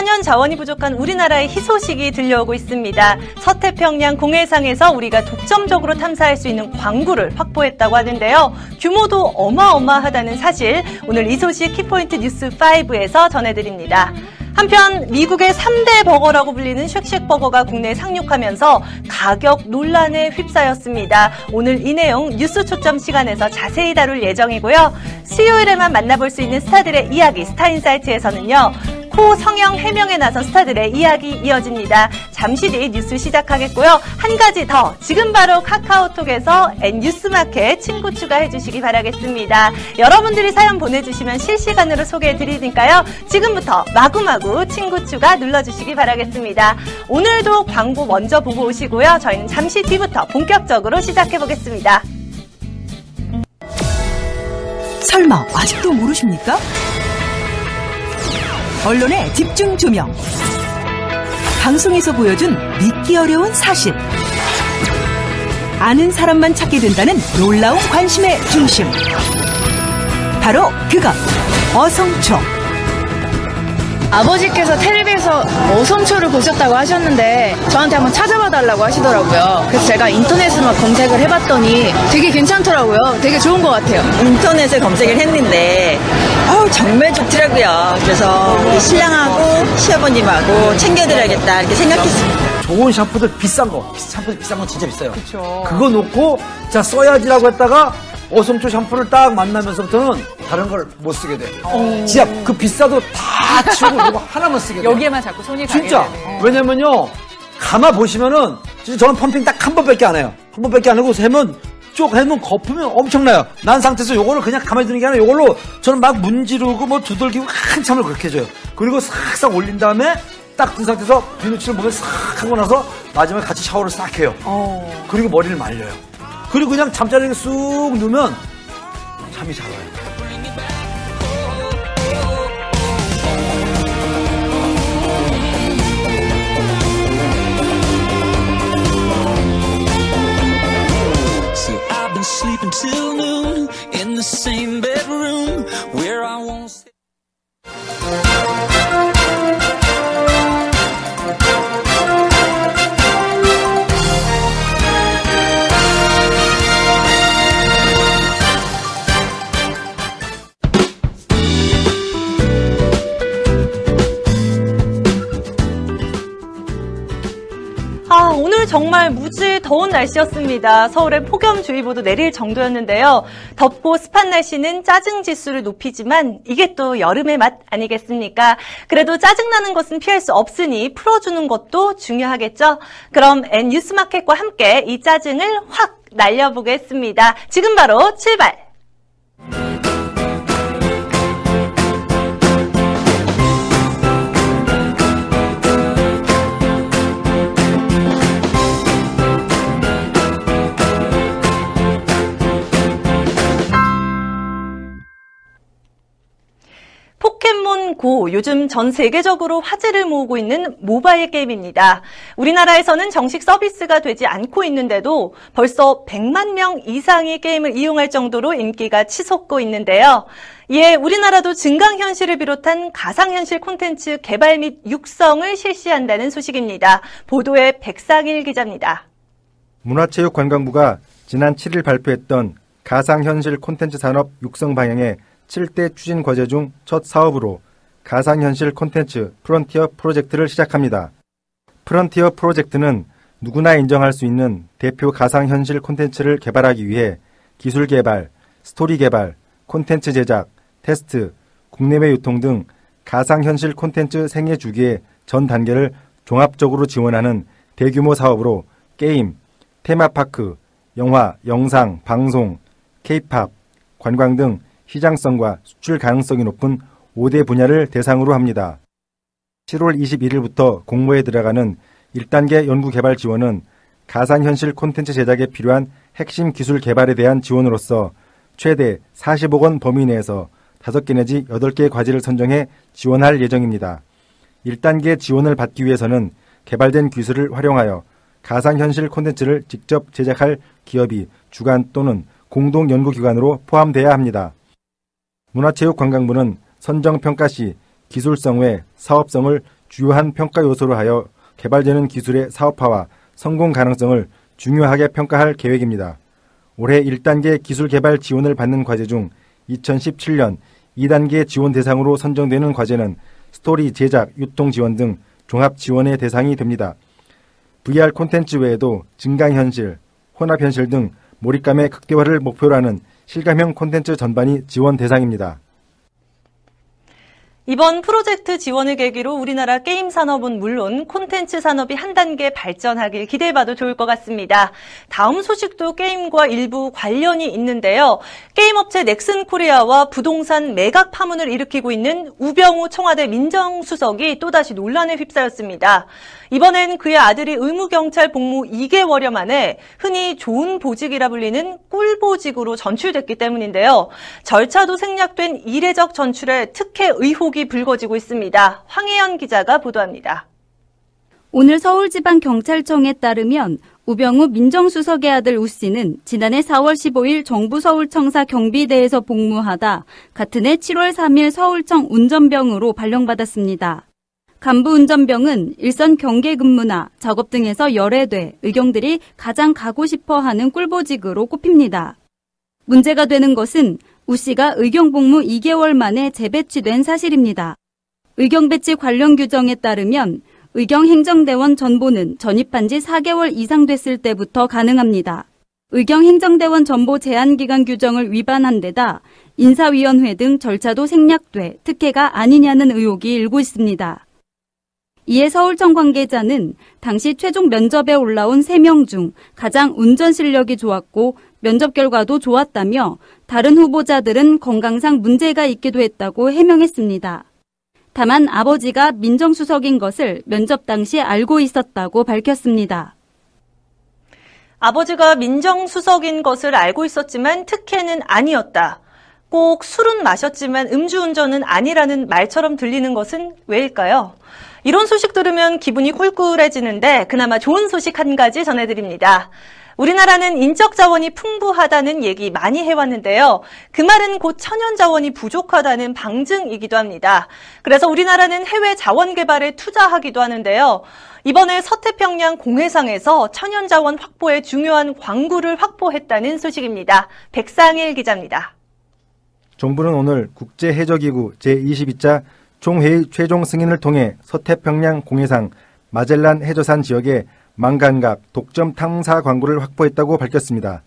천연 자원이 부족한 우리나라의 희소식이 들려오고 있습니다. 서태평양 공해상에서 우리가 독점적으로 탐사할 수 있는 광구를 확보했다고 하는데요. 규모도 어마어마하다는 사실 오늘 이 소식 키포인트 뉴스 5에서 전해드립니다. 한편 미국의 3대 버거라고 불리는 쉑쉑버거가 국내에 상륙하면서 가격 논란에 휩싸였습니다. 오늘 이 내용 뉴스 초점 시간에서 자세히 다룰 예정이고요. 수요일에만 만나볼 수 있는 스타들의 이야기 스타인사이트에서는요. 코 성형 해명에 나선 스타들의 이야기 이어집니다. 잠시 뒤 뉴스 시작하겠고요. 한 가지 더 지금 바로 카카오톡에서 N뉴스마켓 친구 추가해 주시기 바라겠습니다. 여러분들이 사연 보내주시면 실시간으로 소개해 드리니까요. 지금부터 마구마구 친구 추가 눌러주시기 바라겠습니다. 오늘도 광고 먼저 보고 오시고요. 저희는 잠시 뒤부터 본격적으로 시작해 보겠습니다. 설마 아직도 모르십니까? 언론의 집중 조명. 방송에서 보여준 믿기 어려운 사실. 아는 사람만 찾게 된다는 놀라운 관심의 중심. 바로 그것. 어성초. 아버지께서 텔레비에서 어성초를 보셨다고 하셨는데 저한테 한번 찾아봐 달라고 하시더라고요. 그래서 제가 인터넷에만 검색을 해봤더니 되게 괜찮더라고요. 되게 좋은 것 같아요. 인터넷에 검색을 했는데 어우, 정말 좋더라고요. 그래서 우리 신랑하고 시아버님하고 챙겨드려야겠다 이렇게 생각했습니다. 좋은 샴푸들 비싼 거, 샴푸 비싼 건 진짜 비싸요. 그거 놓고 자 써야지라고 했다가 어성초 샴푸를 딱 만나면서부터는 다른 걸 못 쓰게 돼. 진짜 그 비싸도 다 치우고 이거 하나만 쓰게 돼. 여기에만 자꾸 손이 가게 진짜. 되네. 왜냐면요. 가마 보시면은 진짜 저는 펌핑 딱 한 번밖에 안 해요. 한 번밖에 안 하고 세면 쭉 해면 거품이 엄청나요. 난 상태에서 요거를 그냥 가만히 두는 게 아니라 요걸로 저는 막 문지르고 뭐 두들기고 한참을 그렇게 해줘요. 그리고 싹싹 올린 다음에 딱 든 상태에서 비누칠을 몸에 싹 하고 나서 마지막에 같이 샤워를 싹 해요. 어. 그리고 머리를 말려요. 그리고 그냥 잠자리에 쑥 누우면 잠이 잘 와요. Been sleeping till noon in the same bedroom where I won't 더운 날씨였습니다. 서울에 폭염주의보도 내릴 정도였는데요. 덥고 습한 날씨는 짜증 지수를 높이지만 이게 또 여름의 맛 아니겠습니까? 그래도 짜증나는 것은 피할 수 없으니 풀어주는 것도 중요하겠죠? 그럼 N뉴스마켓과 함께 이 짜증을 확 날려보겠습니다. 지금 바로 출발! 포켓몬 고 요즘 전 세계적으로 화제를 모으고 있는 모바일 게임입니다. 우리나라에서는 정식 서비스가 되지 않고 있는데도 벌써 100만 명 이상이 게임을 이용할 정도로 인기가 치솟고 있는데요. 이에 우리나라도 증강현실을 비롯한 가상현실 콘텐츠 개발 및 육성을 실시한다는 소식입니다. 보도에 백상일 기자입니다. 문화체육관광부가 지난 7일 발표했던 가상현실 콘텐츠 산업 육성 방향의 7대 추진 과제 중 첫 사업으로 가상현실 콘텐츠 프론티어 프로젝트를 시작합니다. 프론티어 프로젝트는 누구나 인정할 수 있는 대표 가상현실 콘텐츠를 개발하기 위해 기술 개발, 스토리 개발, 콘텐츠 제작, 테스트, 국내외 유통 등 가상현실 콘텐츠 생애 주기의 전 단계를 종합적으로 지원하는 대규모 사업으로 게임, 테마파크, 영화, 영상, 방송, 케이팝, 관광 등 시장성과 수출 가능성이 높은 5대 분야를 대상으로 합니다. 7월 21일부터 공모에 들어가는 1단계 연구개발 지원은 가상현실 콘텐츠 제작에 필요한 핵심 기술 개발에 대한 지원으로서 최대 40억 원 범위 내에서 5개 내지 8개 과제를 선정해 지원할 예정입니다. 1단계 지원을 받기 위해서는 개발된 기술을 활용하여 가상현실 콘텐츠를 직접 제작할 기업이 주관 또는 공동 연구기관으로 포함돼야 합니다. 문화체육관광부는 선정평가 시 기술성 외 사업성을 주요한 평가 요소로 하여 개발되는 기술의 사업화와 성공 가능성을 중요하게 평가할 계획입니다. 올해 1단계 기술 개발 지원을 받는 과제 중 2017년 2단계 지원 대상으로 선정되는 과제는 스토리 제작, 유통 지원 등 종합 지원의 대상이 됩니다. VR 콘텐츠 외에도 증강현실, 혼합현실 등 몰입감의 극대화를 목표로 하는 실감형 콘텐츠 전반이 지원 대상입니다. 이번 프로젝트 지원을 계기로 우리나라 게임 산업은 물론 콘텐츠 산업이 한 단계 발전하길 기대해봐도 좋을 것 같습니다. 다음 소식도 게임과 일부 관련이 있는데요. 게임 업체 넥슨 코리아와 부동산 매각 파문을 일으키고 있는 우병우 청와대 민정수석이 또다시 논란에 휩싸였습니다. 이번엔 그의 아들이 의무경찰 복무 2개월여 만에 흔히 좋은 보직이라 불리는 꿀보직으로 전출됐기 때문인데요. 절차도 생략된 이례적 전출에 특혜 의혹 이 불거지고 있습니다. 황혜연 기자가 보도합니다. 오늘 서울지방경찰청에 따르면 우병우 민정수석의 아들 우 씨는 지난해 4월 15일 정부 서울청사 경비대에서 복무하다 같은 해 7월 3일 서울청 운전병으로 발령받았습니다. 간부 운전병은 일선 경계 근무나 작업 등에서 열애돼 의경들이 가장 가고 싶어 하는 꿀보직으로 꼽힙니다. 문제가 되는 것은 우 씨가 의경 복무 2개월 만에 재배치된 사실입니다. 의경 배치 관련 규정에 따르면 의경 행정대원 전보는 전입한 지 4개월 이상 됐을 때부터 가능합니다. 의경 행정대원 전보 제한기간 규정을 위반한 데다 인사위원회 등 절차도 생략돼 특혜가 아니냐는 의혹이 일고 있습니다. 이에 서울청 관계자는 당시 최종 면접에 올라온 3명 중 가장 운전 실력이 좋았고 면접 결과도 좋았다며 다른 후보자들은 건강상 문제가 있기도 했다고 해명했습니다. 다만 아버지가 민정수석인 것을 면접 당시 알고 있었다고 밝혔습니다. 아버지가 민정수석인 것을 알고 있었지만 특혜는 아니었다. 꼭 술은 마셨지만 음주운전은 아니라는 말처럼 들리는 것은 왜일까요? 이런 소식 들으면 기분이 꿀꿀해지는데 그나마 좋은 소식 한 가지 전해드립니다. 우리나라는 인적 자원이 풍부하다는 얘기 많이 해왔는데요. 그 말은 곧 천연 자원이 부족하다는 방증이기도 합니다. 그래서 우리나라는 해외 자원 개발에 투자하기도 하는데요. 이번에 서태평양 공해상에서 천연 자원 확보에 중요한 광구를 확보했다는 소식입니다. 백상일 기자입니다. 정부는 오늘 국제해저기구 제22차 총회의 최종 승인을 통해 서태평양 공해상 마젤란 해저산 지역에 망간각 독점 탐사 광구를 확보했다고 밝혔습니다.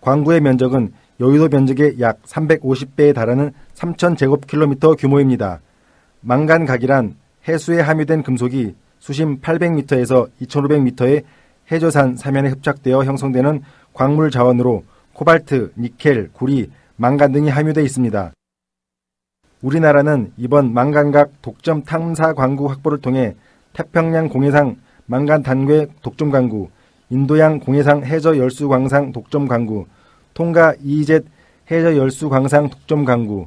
광구의 면적은 여의도 면적의 약 350배에 달하는 3,000제곱킬로미터 규모입니다. 망간각이란 해수에 함유된 금속이 수심 800m에서 2,500m의 해저산 사면에 흡착되어 형성되는 광물 자원으로 코발트, 니켈, 구리, 망간 등이 함유되어 있습니다. 우리나라는 이번 망간각 독점 탐사 광구 확보를 통해 태평양 공해상 망간 단괴 독점 광구, 인도양 공해상 해저 열수 광상 독점 광구, 통가 EEZ 해저 열수 광상 독점 광구,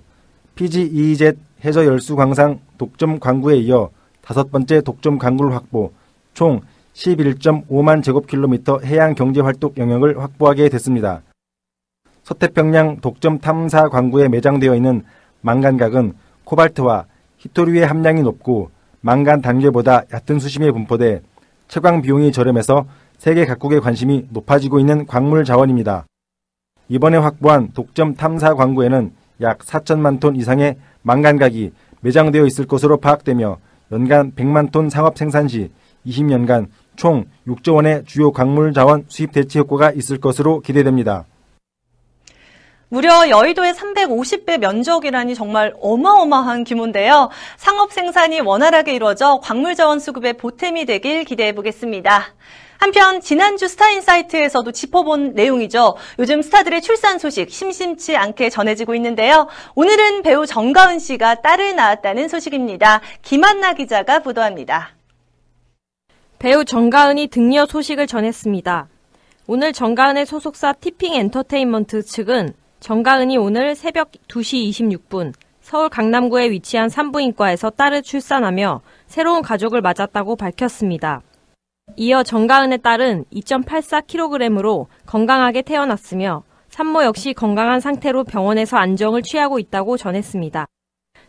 피지 EEZ 해저 열수 광상 독점 광구에 이어 다섯 번째 독점 광구를 확보, 총 11.5만 제곱킬로미터 해양 경제 활동 영역을 확보하게 됐습니다. 서태평양 독점 탐사 광구에 매장되어 있는 망간각은 코발트와 히토류의 함량이 높고 망간 단계보다 얕은 수심에 분포돼 채광 비용이 저렴해서 세계 각국의 관심이 높아지고 있는 광물 자원입니다. 이번에 확보한 독점 탐사 광구에는 약 4천만 톤 이상의 망간각이 매장되어 있을 것으로 파악되며 연간 100만 톤 상업 생산 시 20년간 총 6조 원의 주요 광물 자원 수입 대체 효과가 있을 것으로 기대됩니다. 무려 여의도의 350배 면적이라니 정말 어마어마한 규모인데요. 상업 생산이 원활하게 이루어져 광물 자원 수급의 보탬이 되길 기대해 보겠습니다. 한편 지난주 스타인사이트에서도 짚어본 내용이죠. 요즘 스타들의 출산 소식 심심치 않게 전해지고 있는데요. 오늘은 배우 정가은 씨가 딸을 낳았다는 소식입니다. 김한나 기자가 보도합니다. 배우 정가은이 득녀 소식을 전했습니다. 오늘 정가은의 소속사 티핑 엔터테인먼트 측은 정가은이 오늘 새벽 2시 26분 서울 강남구에 위치한 산부인과에서 딸을 출산하며 새로운 가족을 맞았다고 밝혔습니다. 이어 정가은의 딸은 2.84kg으로 건강하게 태어났으며 산모 역시 건강한 상태로 병원에서 안정을 취하고 있다고 전했습니다.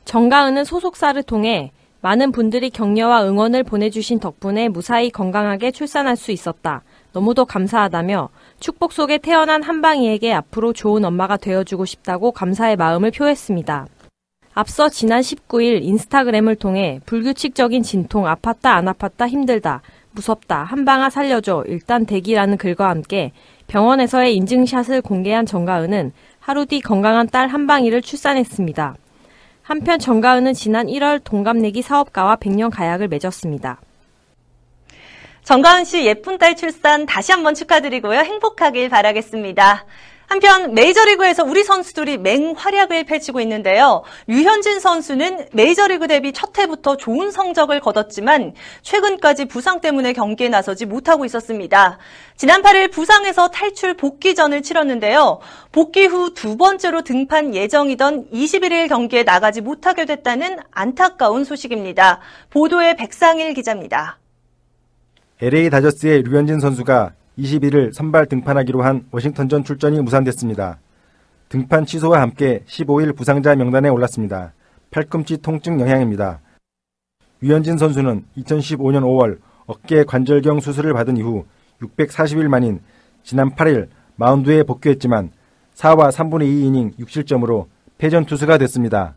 정가은은 소속사를 통해 많은 분들이 격려와 응원을 보내주신 덕분에 무사히 건강하게 출산할 수 있었다. 너무도 감사하다며 축복 속에 태어난 한방이에게 앞으로 좋은 엄마가 되어주고 싶다고 감사의 마음을 표했습니다. 앞서 지난 19일 인스타그램을 통해 불규칙적인 진통 아팠다 안 아팠다 힘들다 무섭다 한방아 살려줘 일단 대기라는 글과 함께 병원에서의 인증샷을 공개한 정가은은 하루 뒤 건강한 딸 한방이를 출산했습니다. 한편 정가은은 지난 1월 동갑내기 사업가와 백년 가약을 맺었습니다. 정가은 씨 예쁜 딸 출산 다시 한번 축하드리고요. 행복하길 바라겠습니다. 한편 메이저리그에서 우리 선수들이 맹활약을 펼치고 있는데요. 류현진 선수는 메이저리그 데뷔 첫 해부터 좋은 성적을 거뒀지만 최근까지 부상 때문에 경기에 나서지 못하고 있었습니다. 지난 8일 부상에서 탈출 복귀전을 치렀는데요. 복귀 후 두 번째로 등판 예정이던 21일 경기에 나가지 못하게 됐다는 안타까운 소식입니다. 보도에 백상일 기자입니다. LA 다저스의 류현진 선수가 21일 선발 등판하기로 한 워싱턴전 출전이 무산됐습니다. 등판 취소와 함께 15일 부상자 명단에 올랐습니다. 팔꿈치 통증 영향입니다. 류현진 선수는 2015년 5월 어깨 관절경 수술을 받은 이후 640일 만인 지난 8일 마운드에 복귀했지만 4와 3분의 2 이닝 6실점으로 패전 투수가 됐습니다.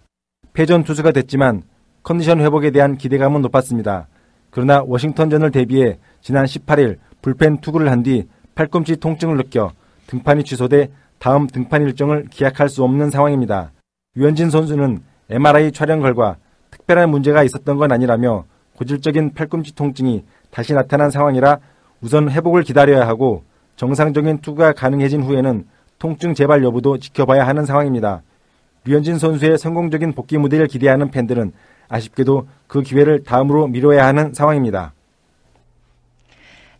패전 투수가 됐지만 컨디션 회복에 대한 기대감은 높았습니다. 그러나 워싱턴전을 대비해 지난 18일 불펜 투구를 한 뒤 팔꿈치 통증을 느껴 등판이 취소돼 다음 등판 일정을 기약할 수 없는 상황입니다. 유현진 선수는 MRI 촬영 결과 특별한 문제가 있었던 건 아니라며 고질적인 팔꿈치 통증이 다시 나타난 상황이라 우선 회복을 기다려야 하고 정상적인 투구가 가능해진 후에는 통증 재발 여부도 지켜봐야 하는 상황입니다. 류현진 선수의 성공적인 복귀 무대를 기대하는 팬들은 아쉽게도 그 기회를 다음으로 미뤄야 하는 상황입니다.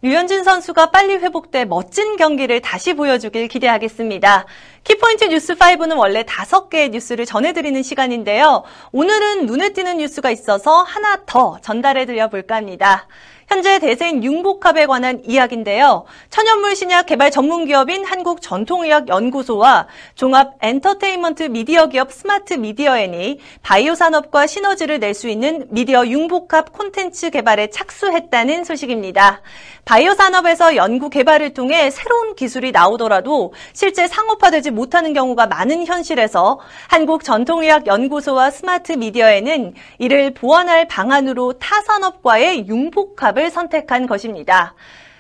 류현진 선수가 빨리 회복돼 멋진 경기를 다시 보여주길 기대하겠습니다. 키포인트 뉴스5는 원래 다섯 개의 뉴스를 전해드리는 시간인데요. 오늘은 눈에 띄는 뉴스가 있어서 하나 더 전달해드려 볼까 합니다. 현재 대세인 융복합에 관한 이야기인데요. 천연물 신약 개발 전문 기업인 한국 전통의학 연구소와 종합 엔터테인먼트 미디어 기업 스마트 미디어엔이 바이오 산업과 시너지를 낼 수 있는 미디어 융복합 콘텐츠 개발에 착수했다는 소식입니다. 바이오 산업에서 연구 개발을 통해 새로운 기술이 나오더라도 실제 상업화되지 못하는 경우가 많은 현실에서 한국 전통의학 연구소와 스마트 미디어엔은 이를 보완할 방안으로 타 산업과의 융복합을 선택한 것입니다.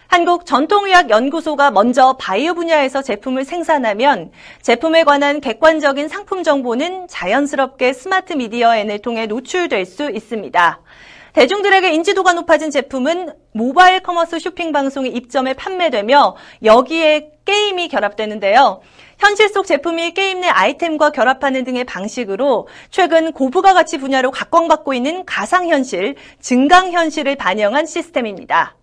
한국 전통의학연구소가 먼저 바이오 분야에서 제품을 생산하면 제품에 관한 객관적인 상품 정보는 자연스럽게 스마트 미디어엔을 통해 노출될 수 있습니다. 대중들에게 인지도가 높아진 제품은 mobile commerce 쇼핑 방송에 입점해 판매되며 여기에 게임이 결합되는데요. 현실 속 제품이 게임 내 아이템과 결합하는 등의 방식으로 최근 고부가 가치 분야로 각광받고 있는 가상현실, 증강현실을 반영한 시스템입니다.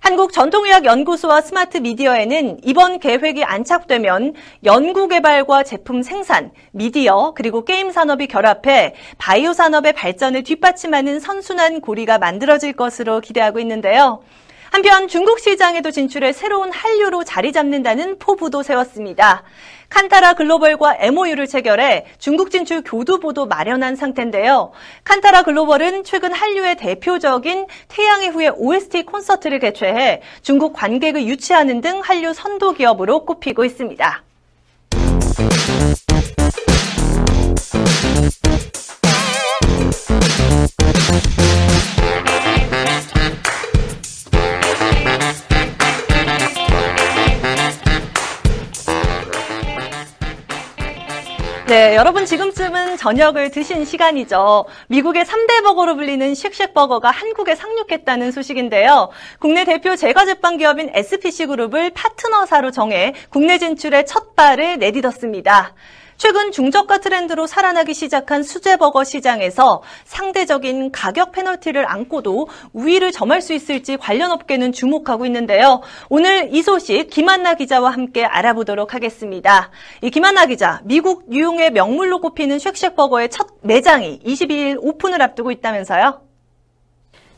한국전통의학연구소와 스마트 미디어에는 이번 계획이 안착되면 연구개발과 제품 생산, 미디어, 그리고 게임 산업이 결합해 바이오 산업의 발전을 뒷받침하는 선순환 고리가 만들어질 것으로 기대하고 있는데요. 한편 중국 시장에도 진출해 새로운 한류로 자리 잡는다는 포부도 세웠습니다. 칸타라 글로벌과 MOU를 체결해 중국 진출 교두보도 마련한 상태인데요. 칸타라 글로벌은 최근 한류의 대표적인 태양의 후예 OST 콘서트를 개최해 중국 관객을 유치하는 등 한류 선도 기업으로 꼽히고 있습니다. 네, 여러분 지금쯤은 저녁을 드신 시간이죠. 미국의 3대 버거로 불리는 쉑쉑버거가 한국에 상륙했다는 소식인데요. 국내 대표 제과제빵 기업인 SPC그룹을 파트너사로 정해 국내 진출의 첫 발을 내딛었습니다. 최근 중저가 트렌드로 살아나기 시작한 수제버거 시장에서 상대적인 가격 페널티를 안고도 우위를 점할 수 있을지 관련 업계는 주목하고 있는데요. 오늘 이 소식 김한나 기자와 함께 알아보도록 하겠습니다. 이 김한나 기자, 미국 뉴욕의 명물로 꼽히는 쉑쉑버거의 첫 매장이 22일 오픈을 앞두고 있다면서요?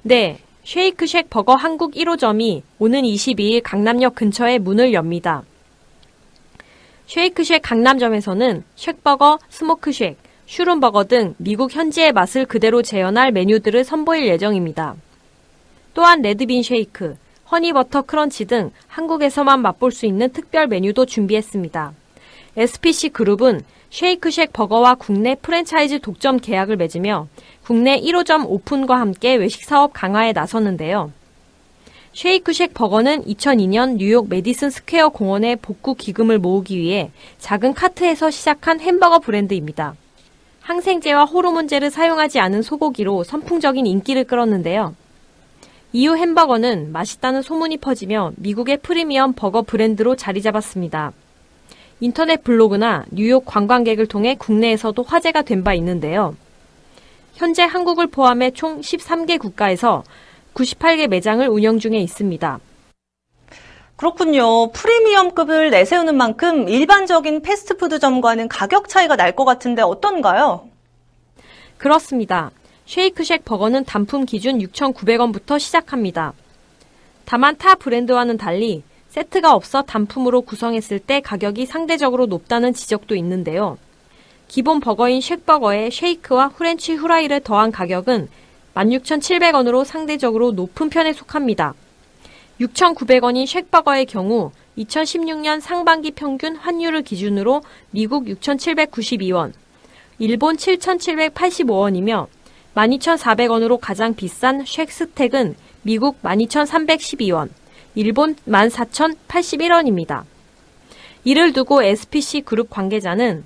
네, 쉐이크쉑 버거 한국 1호점이 오는 22일 강남역 근처에 문을 엽니다. 쉐이크쉑 강남점에서는 쉑버거, 스모크쉑, 슈룸버거 등 미국 현지의 맛을 그대로 재현할 메뉴들을 선보일 예정입니다. 또한 red bean shake, honey butter crunch 등 한국에서만 맛볼 수 있는 특별 메뉴도 준비했습니다. SPC 그룹은 쉐이크쉑 버거와 국내 프랜차이즈 독점 계약을 맺으며 국내 1호점 오픈과 함께 외식 사업 강화에 나섰는데요. 쉐이크쉑 버거는 2002년 뉴욕 메디슨 스퀘어 공원에 복구 기금을 모으기 위해 작은 카트에서 시작한 햄버거 브랜드입니다. 항생제와 호르몬제를 사용하지 않은 소고기로 선풍적인 인기를 끌었는데요. 이후 햄버거는 맛있다는 소문이 퍼지며 미국의 프리미엄 버거 브랜드로 자리 잡았습니다. 인터넷 블로그나 뉴욕 관광객을 통해 국내에서도 화제가 된 바 있는데요. 현재 한국을 포함해 총 13개 국가에서 98개 매장을 운영 중에 있습니다. 그렇군요. 프리미엄급을 내세우는 만큼 일반적인 패스트푸드점과는 가격 차이가 날 것 같은데 어떤가요? 그렇습니다. 쉐이크쉑 버거는 단품 기준 6,900원부터 시작합니다. 다만 타 브랜드와는 달리 세트가 없어 단품으로 구성했을 때 가격이 상대적으로 높다는 지적도 있는데요. 기본 버거인 쉑버거에 쉐이크와 후렌치 후라이를 더한 가격은 16,700원으로 상대적으로 높은 편에 속합니다. 6,900원인 쉑버거의 경우 2016년 상반기 평균 환율을 기준으로 미국 6,792원, 일본 7,785원이며 12,400원으로 가장 비싼 쉑 스택은 미국 12,312원, 일본 14,081원입니다. 이를 두고 SPC 그룹 관계자는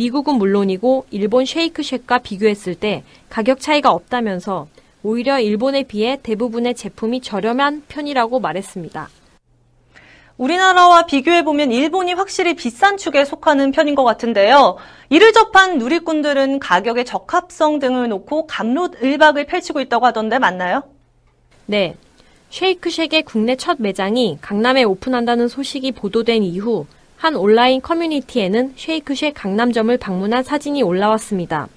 미국은 물론이고 일본 쉐이크쉑과 비교했을 때 가격 차이가 없다면서 오히려 일본에 비해 대부분의 제품이 저렴한 편이라고 말했습니다. 우리나라와 비교해보면 일본이 확실히 비싼 축에 속하는 편인 것 같은데요. 이를 접한 누리꾼들은 가격의 적합성 등을 놓고 감롯 을박을 펼치고 있다고 하던데 맞나요? 네. 쉐이크쉑의 국내 첫 매장이 강남에 오픈한다는 소식이 보도된 이후 한 온라인 커뮤니티에는 쉐이크쉑 강남점을 방문한 사진이 올라왔습니다.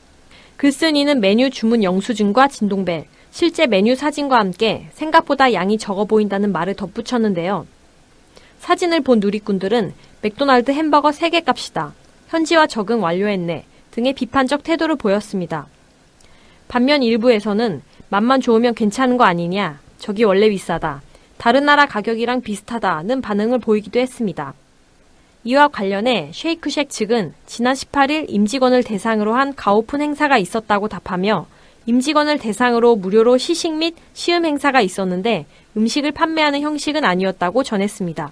글쓴이는 메뉴 주문 영수증과 진동벨, 실제 메뉴 사진과 함께 생각보다 양이 적어 보인다는 말을 덧붙였는데요. 사진을 본 누리꾼들은 맥도날드 햄버거 3개 값이다. 현지화 적응 완료했네. 등의 비판적 태도를 보였습니다. 반면 일부에서는 맛만 좋으면 괜찮은 거 아니냐. 저기 원래 비싸다. 다른 나라 가격이랑 비슷하다는 반응을 보이기도 했습니다. 이와 관련해 쉐이크쉑 측은 지난 18일 임직원을 대상으로 한 가오픈 행사가 있었다고 답하며 임직원을 대상으로 무료로 시식 및 시음 행사가 있었는데 음식을 판매하는 형식은 아니었다고 전했습니다.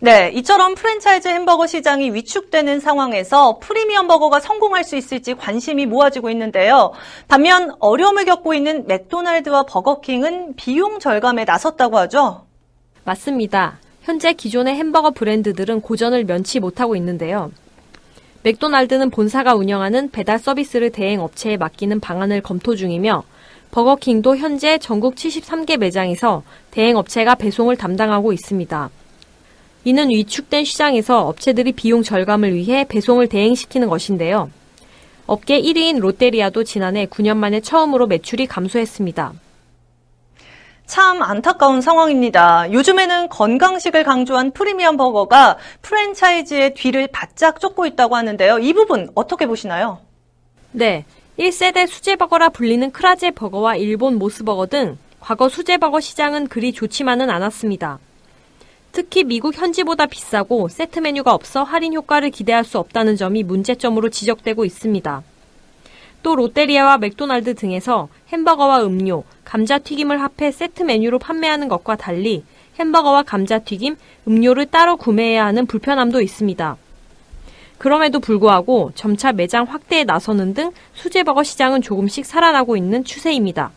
네, 이처럼 프랜차이즈 햄버거 시장이 위축되는 상황에서 프리미엄 버거가 성공할 수 있을지 관심이 모아지고 있는데요. 반면 어려움을 겪고 있는 맥도날드와 버거킹은 비용 절감에 나섰다고 하죠. 맞습니다. 현재 기존의 햄버거 브랜드들은 고전을 면치 못하고 있는데요. 맥도날드는 본사가 운영하는 배달 서비스를 대행 업체에 맡기는 방안을 검토 중이며 버거킹도 현재 전국 73개 매장에서 대행 업체가 배송을 담당하고 있습니다. 이는 위축된 시장에서 업체들이 비용 절감을 위해 배송을 대행시키는 것인데요. 업계 1위인 롯데리아도 지난해 9년 만에 처음으로 매출이 감소했습니다. 참 안타까운 상황입니다. 요즘에는 건강식을 강조한 프리미엄 버거가 프랜차이즈의 뒤를 바짝 쫓고 있다고 하는데요. 이 부분 어떻게 보시나요? 네. 1세대 수제버거라 불리는 크라제 버거와 일본 모스버거 등 과거 수제버거 시장은 그리 좋지만은 않았습니다. 특히 미국 현지보다 비싸고 세트 메뉴가 없어 할인 효과를 기대할 수 없다는 점이 문제점으로 지적되고 있습니다. 또 롯데리아와 맥도날드 등에서 햄버거와 음료, 감자튀김을 합해 세트 메뉴로 판매하는 것과 달리 햄버거와 감자튀김, 음료를 따로 구매해야 하는 불편함도 있습니다. 그럼에도 불구하고 점차 매장 확대에 나서는 등 수제버거 시장은 조금씩 살아나고 있는 추세입니다.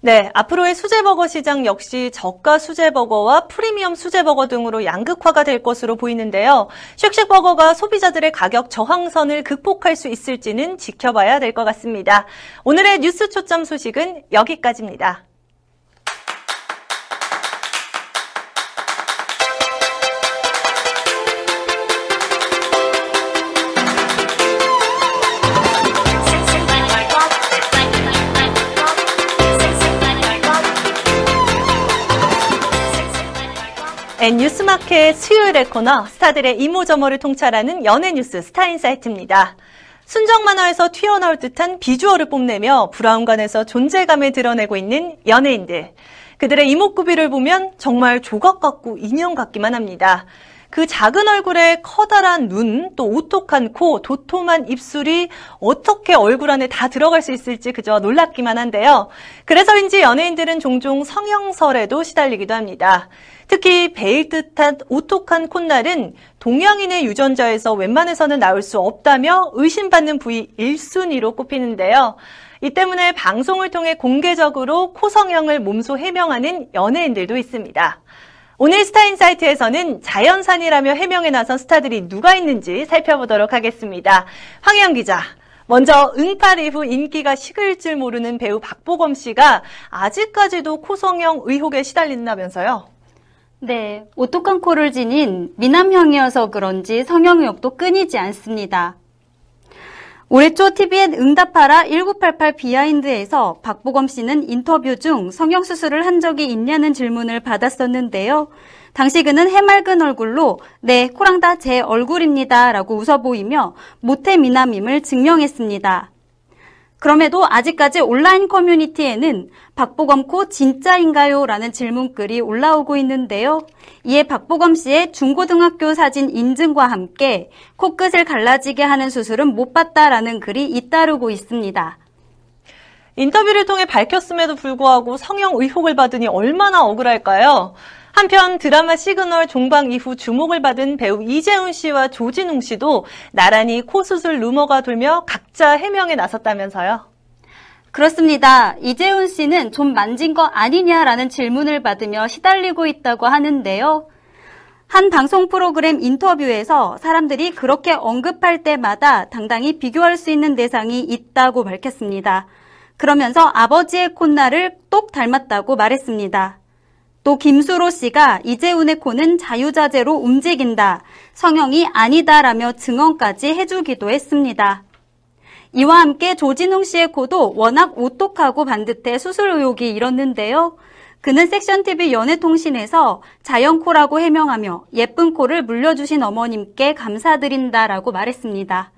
네, 앞으로의 수제버거 시장 역시 저가 수제버거와 프리미엄 수제버거 등으로 양극화가 될 것으로 보이는데요. 쉑쉑버거가 소비자들의 가격 저항선을 극복할 수 있을지는 지켜봐야 될 것 같습니다. 오늘의 뉴스 초점 소식은 여기까지입니다. N뉴스마켓 수요일의 코너 스타들의 이모저모를 통찰하는 연예뉴스 스타인사이트입니다. 순정 만화에서 튀어나올 듯한 비주얼을 뽐내며 브라운관에서 존재감을 드러내고 있는 연예인들. 그들의 이목구비를 보면 정말 조각 같고 인형 같기만 합니다. 그 작은 얼굴에 커다란 눈, 또 오똑한 코, 도톰한 입술이 어떻게 얼굴 안에 다 들어갈 수 있을지 그저 놀랍기만 한데요. 그래서인지 연예인들은 종종 성형설에도 시달리기도 합니다. 특히 베일 듯한 오똑한 콧날은 동양인의 유전자에서 웬만해서는 나올 수 없다며 의심받는 부위 1순위로 꼽히는데요. 이 때문에 방송을 통해 공개적으로 코성형을 몸소 해명하는 연예인들도 있습니다. 오늘 스타인사이트에서는 자연산이라며 해명에 나선 스타들이 누가 있는지 살펴보도록 하겠습니다. 황혜영 기자. 먼저 응팔 이후 인기가 식을 줄 모르는 배우 박보검 씨가 아직까지도 코성형 의혹에 시달린다면서요? 네, 오똑한 코를 지닌 미남형이어서 그런지 성형 의혹도 끊이지 않습니다. 올해 초 TVN 응답하라 1988 비하인드에서 박보검 씨는 인터뷰 중 성형수술을 한 적이 있냐는 질문을 받았었는데요. 당시 그는 해맑은 얼굴로 네, 코랑 다 제 얼굴입니다. 라고 웃어 보이며 모태 미남임을 증명했습니다. 그럼에도 아직까지 온라인 커뮤니티에는 박보검 코 진짜인가요? 라는 질문글이 올라오고 있는데요. 이에 박보검 씨의 중고등학교 사진 인증과 함께 코끝을 갈라지게 하는 수술은 못 봤다라는 글이 잇따르고 있습니다. 인터뷰를 통해 밝혔음에도 불구하고 성형 의혹을 받으니 얼마나 억울할까요? 한편 드라마 시그널 종방 이후 주목을 받은 배우 이제훈 씨와 조진웅 씨도 나란히 코 수술 루머가 돌며 각자 해명에 나섰다면서요. 그렇습니다. 이재훈 씨는 좀 만진 거 아니냐라는 질문을 받으며 시달리고 있다고 하는데요. 한 방송 프로그램 인터뷰에서 사람들이 그렇게 언급할 때마다 당당히 비교할 수 있는 대상이 있다고 밝혔습니다. 그러면서 아버지의 콧날을 똑 닮았다고 말했습니다. 또 김수로 씨가 이재훈의 코는 자유자재로 움직인다. 성형이 아니다라며 증언까지 해주기도 했습니다. 이와 함께 조진웅 씨의 코도 워낙 오똑하고 반듯해 수술 의혹이 일었는데요. 그는 섹션TV 연애통신에서 자연코라고 해명하며 예쁜 코를 물려주신 어머님께 감사드린다라고 말했습니다.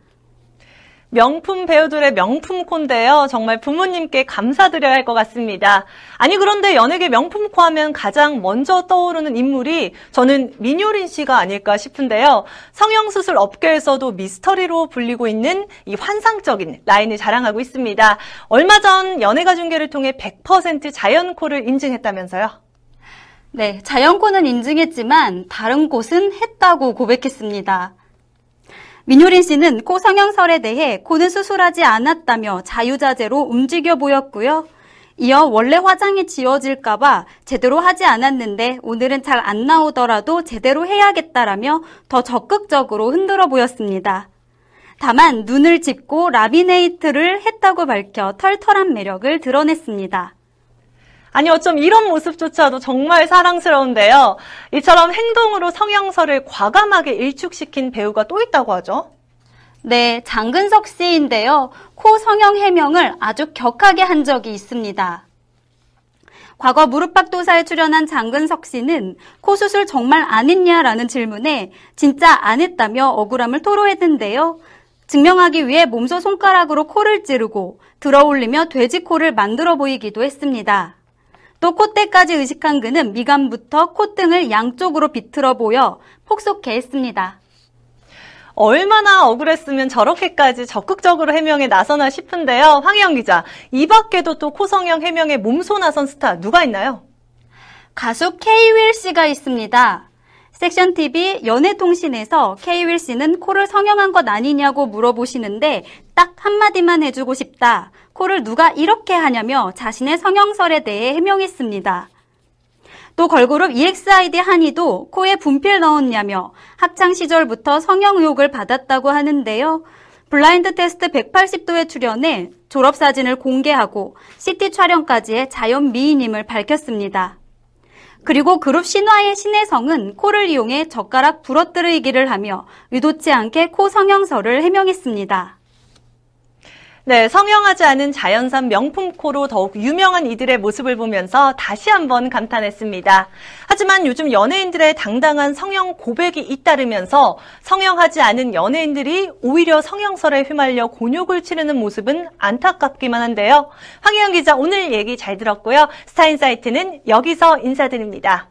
명품 배우들의 명품 콘데요. 정말 부모님께 감사드려야 할 것 같습니다. 아니 그런데 연예계 명품 코 하면 가장 먼저 떠오르는 인물이 저는 민효린 씨가 아닐까 싶은데요. 성형수술 업계에서도 미스터리로 불리고 있는 이 환상적인 라인을 자랑하고 있습니다. 얼마 전 연예가 중계를 통해 100% 자연코를 인증했다면서요? 네, 자연코는 인증했지만 다른 곳은 했다고 고백했습니다. 민효린 씨는 코 성형설에 대해 코는 수술하지 않았다며 자유자재로 움직여 보였고요. 이어 원래 화장이 지워질까봐 제대로 하지 않았는데 오늘은 잘 안 나오더라도 제대로 해야겠다라며 더 적극적으로 흔들어 보였습니다. 다만 눈을 짚고 라미네이트를 했다고 밝혀 털털한 매력을 드러냈습니다. 아니 어쩜 이런 모습조차도 정말 사랑스러운데요. 이처럼 행동으로 성형설을 과감하게 일축시킨 배우가 또 있다고 하죠. 네, 장근석 씨인데요. 코 성형 해명을 아주 격하게 한 적이 있습니다. 과거 무릎팍도사에 출연한 장근석 씨는 코 수술 정말 안 했냐라는 질문에 진짜 안 했다며 억울함을 토로했는데요. 증명하기 위해 몸소 손가락으로 코를 찌르고 들어올리며 돼지 코를 만들어 보이기도 했습니다. 또 콧대까지 의식한 그는 미간부터 콧등을 양쪽으로 비틀어 보여 폭소케 했습니다. 얼마나 억울했으면 저렇게까지 적극적으로 해명에 나서나 싶은데요. 황혜영 기자, 이 밖에도 또 코성형 해명에 몸소 나선 스타 누가 있나요? 가수 케이윌 씨가 있습니다. 섹션 TV 연애통신에서 케이윌 씨는 코를 성형한 것 아니냐고 물어보시는데 딱 한마디만 해주고 싶다. 코를 누가 이렇게 하냐며 자신의 성형설에 대해 해명했습니다. 또 걸그룹 EXID 한이도 코에 분필 넣었냐며 학창 시절부터 성형 의혹을 받았다고 하는데요. 블라인드 테스트 180도에 출연해 졸업사진을 공개하고 CT 촬영까지의 자연 미인임을 밝혔습니다. 그리고 그룹 신화의 신혜성은 코를 이용해 젓가락 부러뜨리기를 하며 의도치 않게 코 성형설을 해명했습니다. 네, 성형하지 않은 자연산 명품 코로 더욱 유명한 이들의 모습을 보면서 다시 한번 감탄했습니다. 하지만 요즘 연예인들의 당당한 성형 고백이 잇따르면서 성형하지 않은 연예인들이 오히려 성형설에 휘말려 곤욕을 치르는 모습은 안타깝기만 한데요. 황희영 기자 오늘 얘기 잘 들었고요. 스타인 사이트는 여기서 인사드립니다.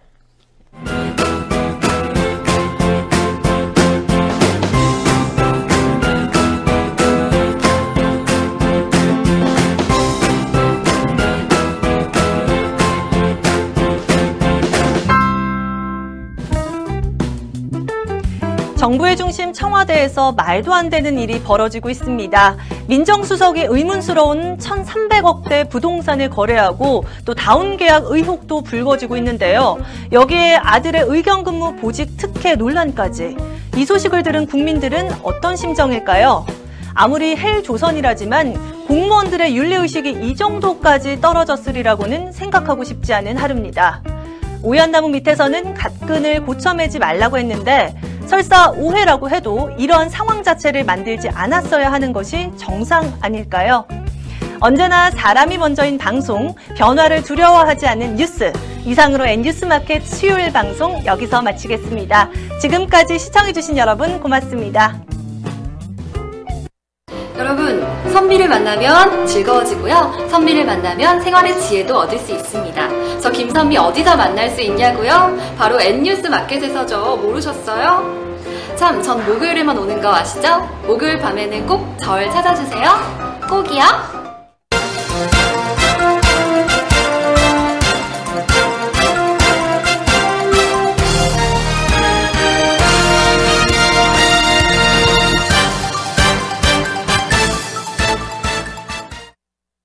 정부의 중심 청와대에서 말도 안 되는 일이 벌어지고 있습니다. 민정수석이 의문스러운 1,300억대 부동산을 거래하고 또 다운 계약 의혹도 불거지고 있는데요. 여기에 아들의 의견근무 보직 특혜 논란까지. 이 소식을 들은 국민들은 어떤 심정일까요? 아무리 헬 조선이라지만 공무원들의 윤리의식이 이 정도까지 떨어졌으리라고는 생각하고 싶지 않은 하루입니다. 오얏나무 밑에서는 갓근을 고쳐 매지 말라고 했는데 설사 오해라고 해도 이런 상황 자체를 만들지 않았어야 하는 것이 정상 아닐까요? 언제나 사람이 먼저인 방송, 변화를 두려워하지 않는 뉴스. 이상으로 N뉴스마켓 수요일 방송 여기서 마치겠습니다. 지금까지 시청해주신 여러분 고맙습니다. 선비를 만나면 즐거워지고요. 선비를 만나면 생활의 지혜도 얻을 수 있습니다. 저 김선비 어디서 만날 수 있냐고요? 바로 N뉴스 마켓에서죠. 모르셨어요? 참, 전 목요일에만 오는 거 아시죠? 목요일 밤에는 꼭 절 찾아주세요. 꼭이요.